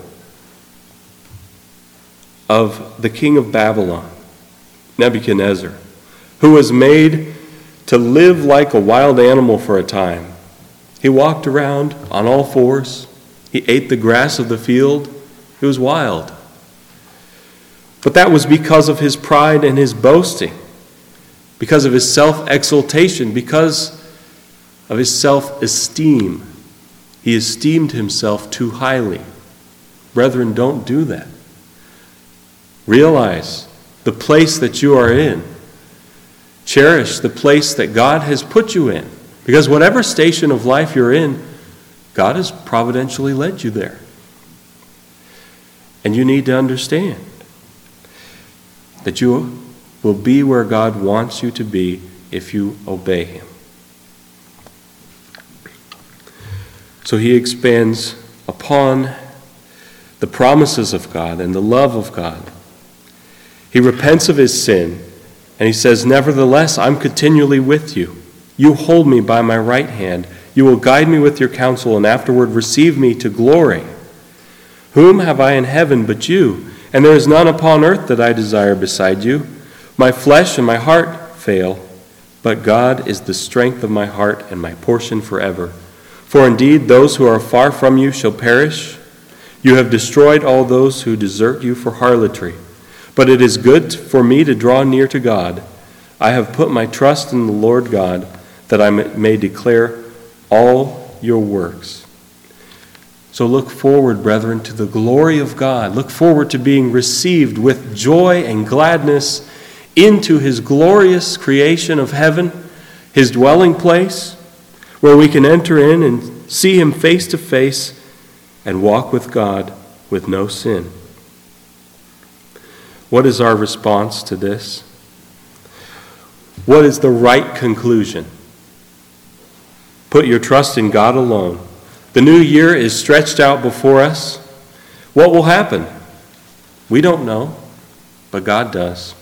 of the king of Babylon, Nebuchadnezzar, who was made to live like a wild animal for a time. He walked around on all fours, he ate the grass of the field, he was wild. But that was because of his pride and his boasting, because of his self exaltation, because of his self esteem. He esteemed himself too highly. Brethren, don't do that. Realize the place that you are in. Cherish the place that God has put you in. Because whatever station of life you're in, God has providentially led you there. And you need to understand that you will be where God wants you to be if you obey Him. So he expands upon the promises of God and the love of God. He repents of his sin and he says, Nevertheless, I'm continually with you. You hold me by my right hand. You will guide me with your counsel and afterward receive me to glory. Whom have I in heaven but you? And there is none upon earth that I desire beside you. My flesh and my heart fail, but God is the strength of my heart and my portion forever. For indeed, those who are far from you shall perish. You have destroyed all those who desert you for harlotry. But it is good for me to draw near to God. I have put my trust in the Lord God, that I may declare all your works. So look forward, brethren, to the glory of God. Look forward to being received with joy and gladness into his glorious creation of heaven, his dwelling place, where we can enter in and see him face to face and walk with God with no sin. What is our response to this? What is the right conclusion? Put your trust in God alone the new year is stretched out before us. What will happen? We don't know, but God does.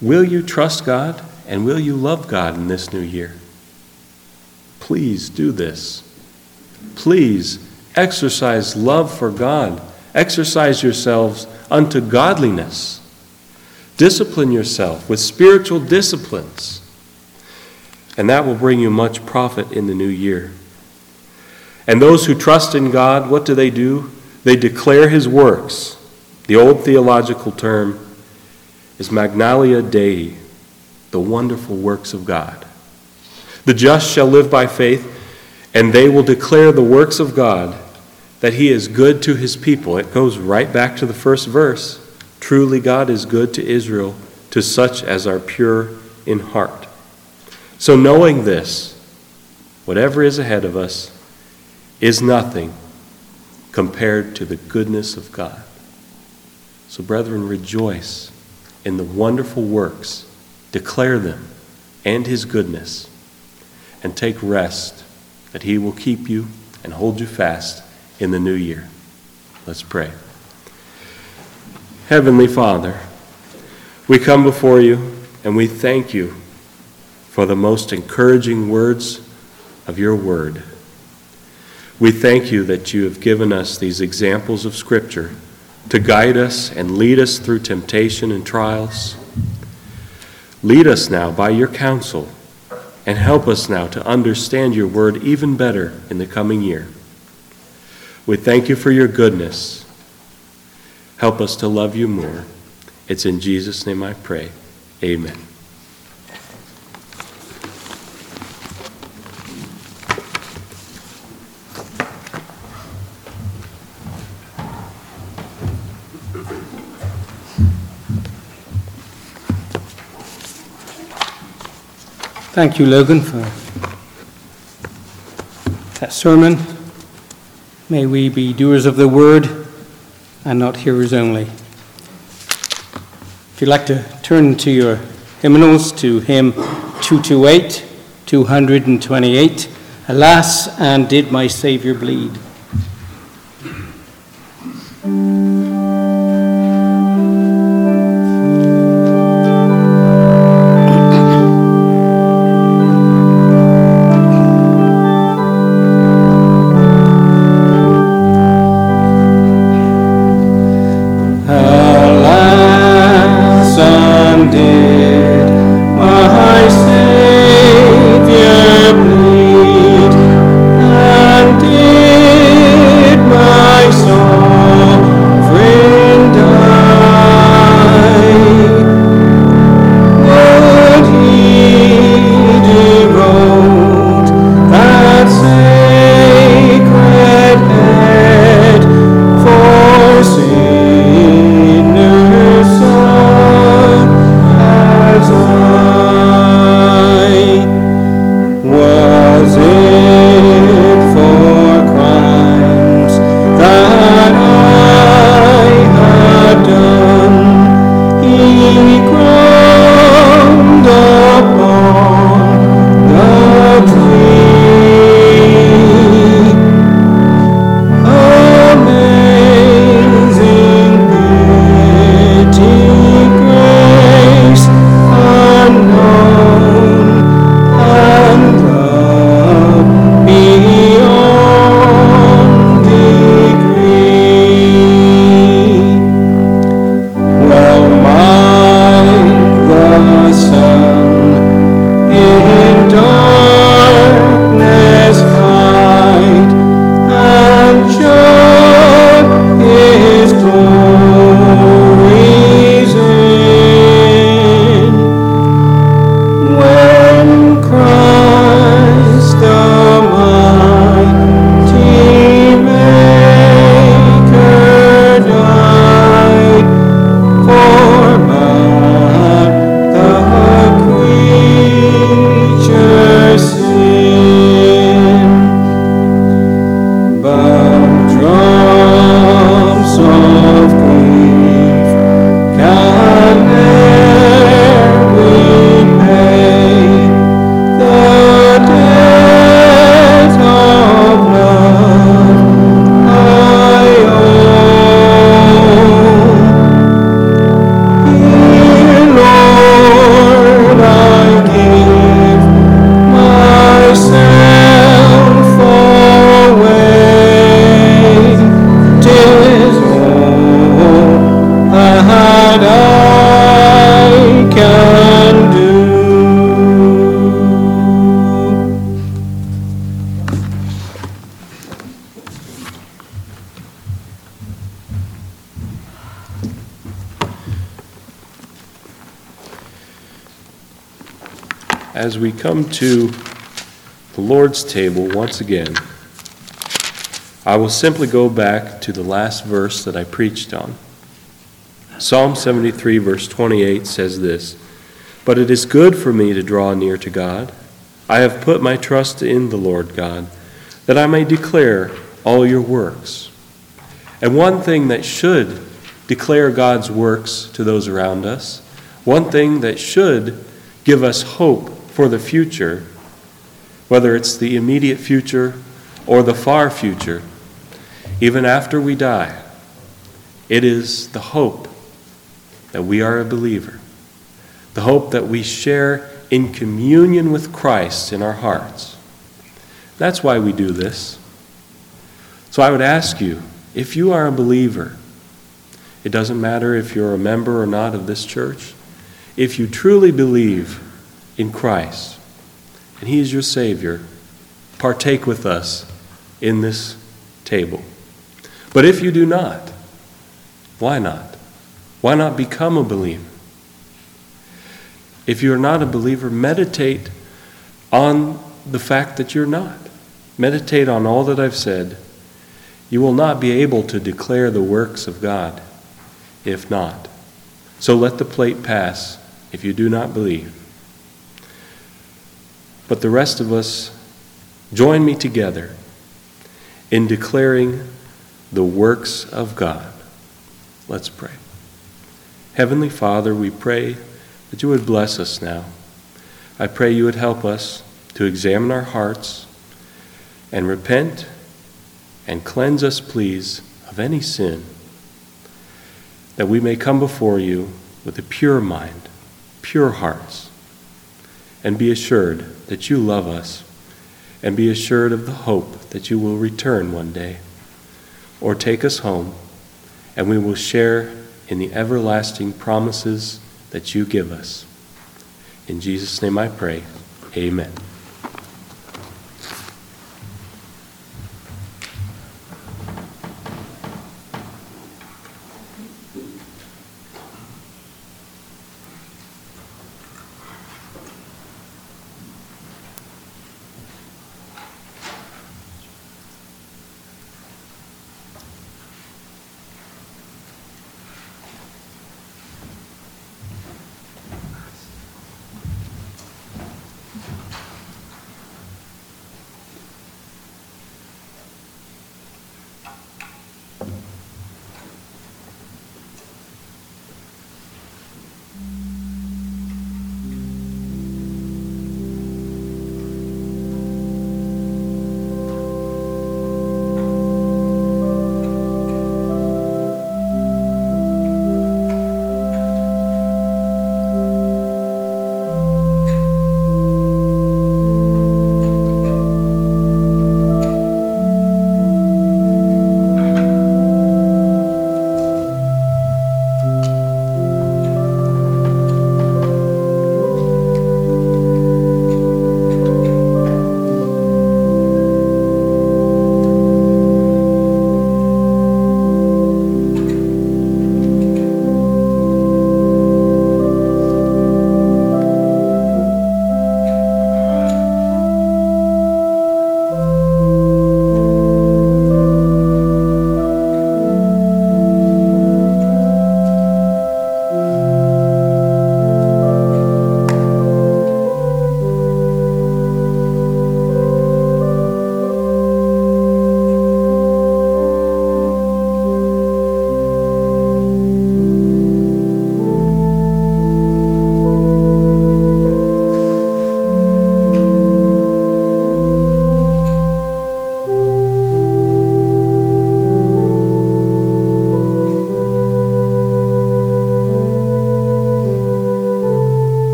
Will you trust God and will you love God in this new year? Please do this. Please exercise love for God. Exercise yourselves unto godliness. Discipline yourself with spiritual disciplines and that will bring you much profit in the new year. And those who trust in God, what do they do? They declare his works. The old theological term is magnalia Dei, the wonderful works of God. The just shall live by faith, and they will declare the works of God, that he is good to his people. It goes right back to the first verse. Truly, God is good to Israel, to such as are pure in heart. So, knowing this, whatever is ahead of us is nothing compared to the goodness of God. So, brethren, rejoice in the wonderful works, declare them and his goodness, and take rest that he will keep you and hold you fast in the new year. Let's pray. Heavenly Father, we come before you and we thank you for the most encouraging words of your word. We thank you that you have given us these examples of Scripture to guide us and lead us through temptation and trials. Lead us now by your counsel and help us now to understand your word even better in the coming year. We thank you for your goodness. Help us to love you more. It's in Jesus' name I pray. Amen. Thank you, Logan, for that sermon. May we be doers of the word and not hearers only. If you'd like to turn to your hymnals to hymn 228, 228, Alas, and did my Saviour bleed? We come to the Lord's table once again, I will simply go back to the last verse that I preached on. Psalm 73, verse 28 says this But it is good for me to draw near to God. I have put my trust in the Lord God, that I may declare all your works. And one thing that should declare God's works to those around us, one thing that should give us hope for the future, whether it's the immediate future or the far future, even after we die, it is the hope that we are a believer, the hope that we share in communion with Christ in our hearts. That's why we do this. So I would ask you if you are a believer, it doesn't matter if you're a member or not of this church, if you truly believe in Christ and He is your Savior, partake with us in this table. But if you do not, Why not? Why not become a believer? If you're not a believer, meditate on the fact that you're not. Meditate on all that I've said. You will not be able to declare the works of God if not. So let the plate pass if you do not believe. But the rest of us, join me together in declaring the works of God. Let's pray. Heavenly Father, we pray that you would bless us now. I pray you would help us to examine our hearts and repent and cleanse us, please, of any sin, that we may come before you with a pure mind, pure hearts, and be assured that you love us, and be assured of the hope that you will return one day, or take us home, and we will share in the everlasting promises that you give us. In Jesus' name I pray. Amen.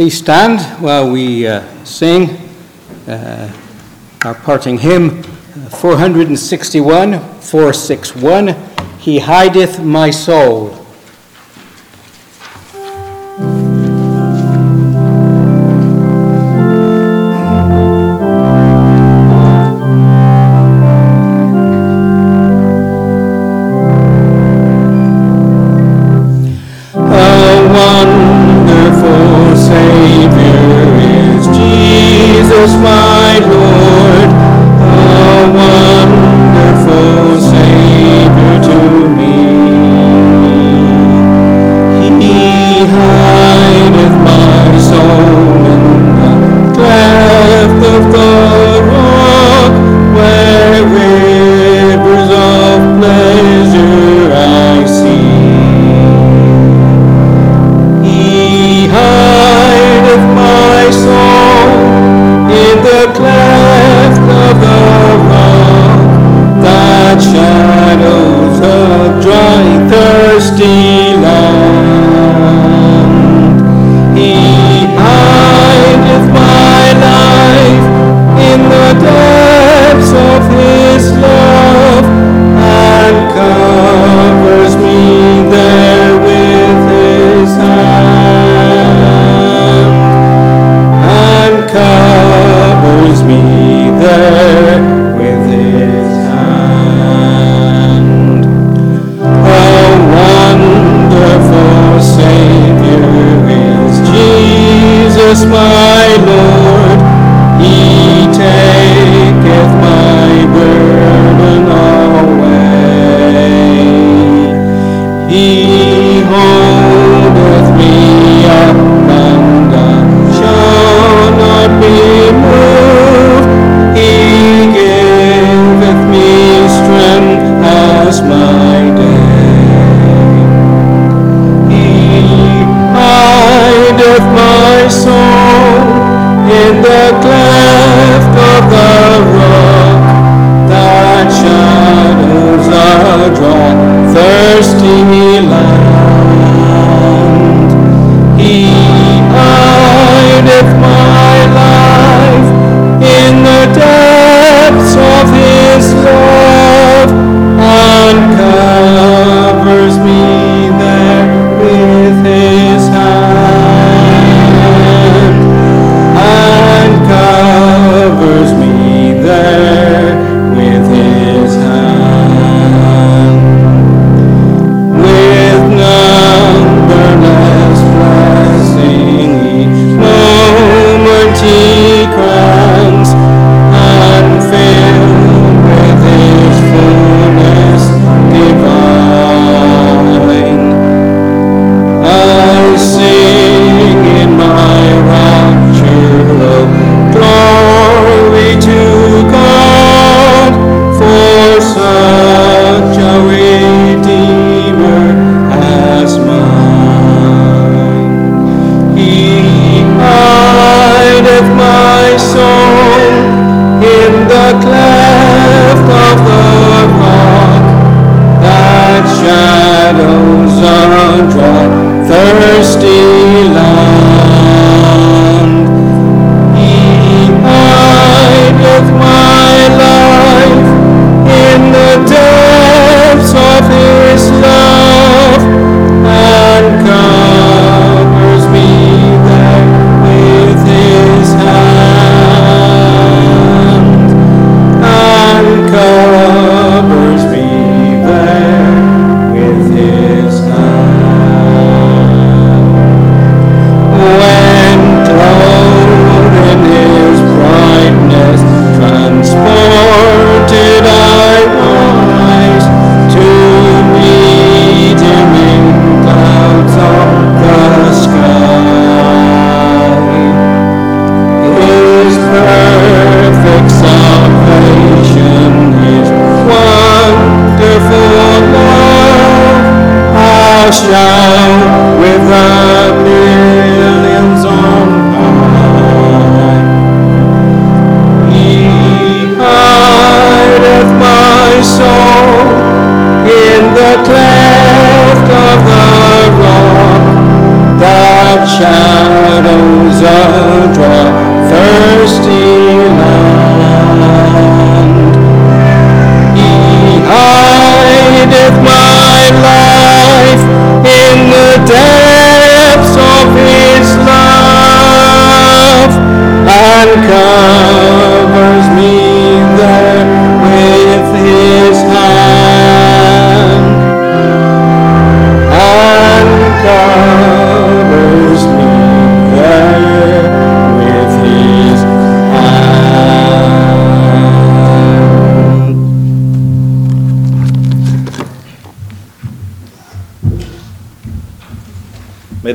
Please stand while we uh, sing uh, our parting hymn, uh, 461, 461, He hideth my soul.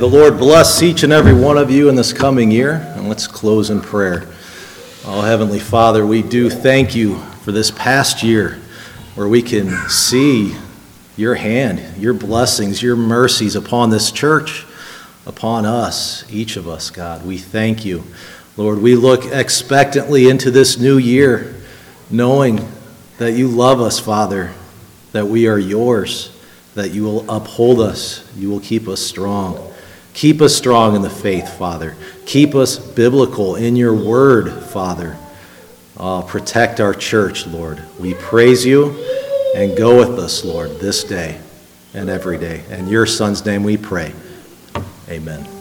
The Lord bless each and every one of you in this coming year, and let's close in prayer. Oh, Heavenly Father, we do thank you for this past year where we can see your hand, your blessings, your mercies upon this church, upon us, each of us, God. We thank you. Lord, we look expectantly into this new year, knowing that you love us, Father, that we are yours, that you will uphold us, you will keep us strong. Keep us strong in the faith, Father. Keep us biblical in your word, Father. Uh, protect our church, Lord. We praise you and go with us, Lord, this day and every day. In your Son's name we pray. Amen.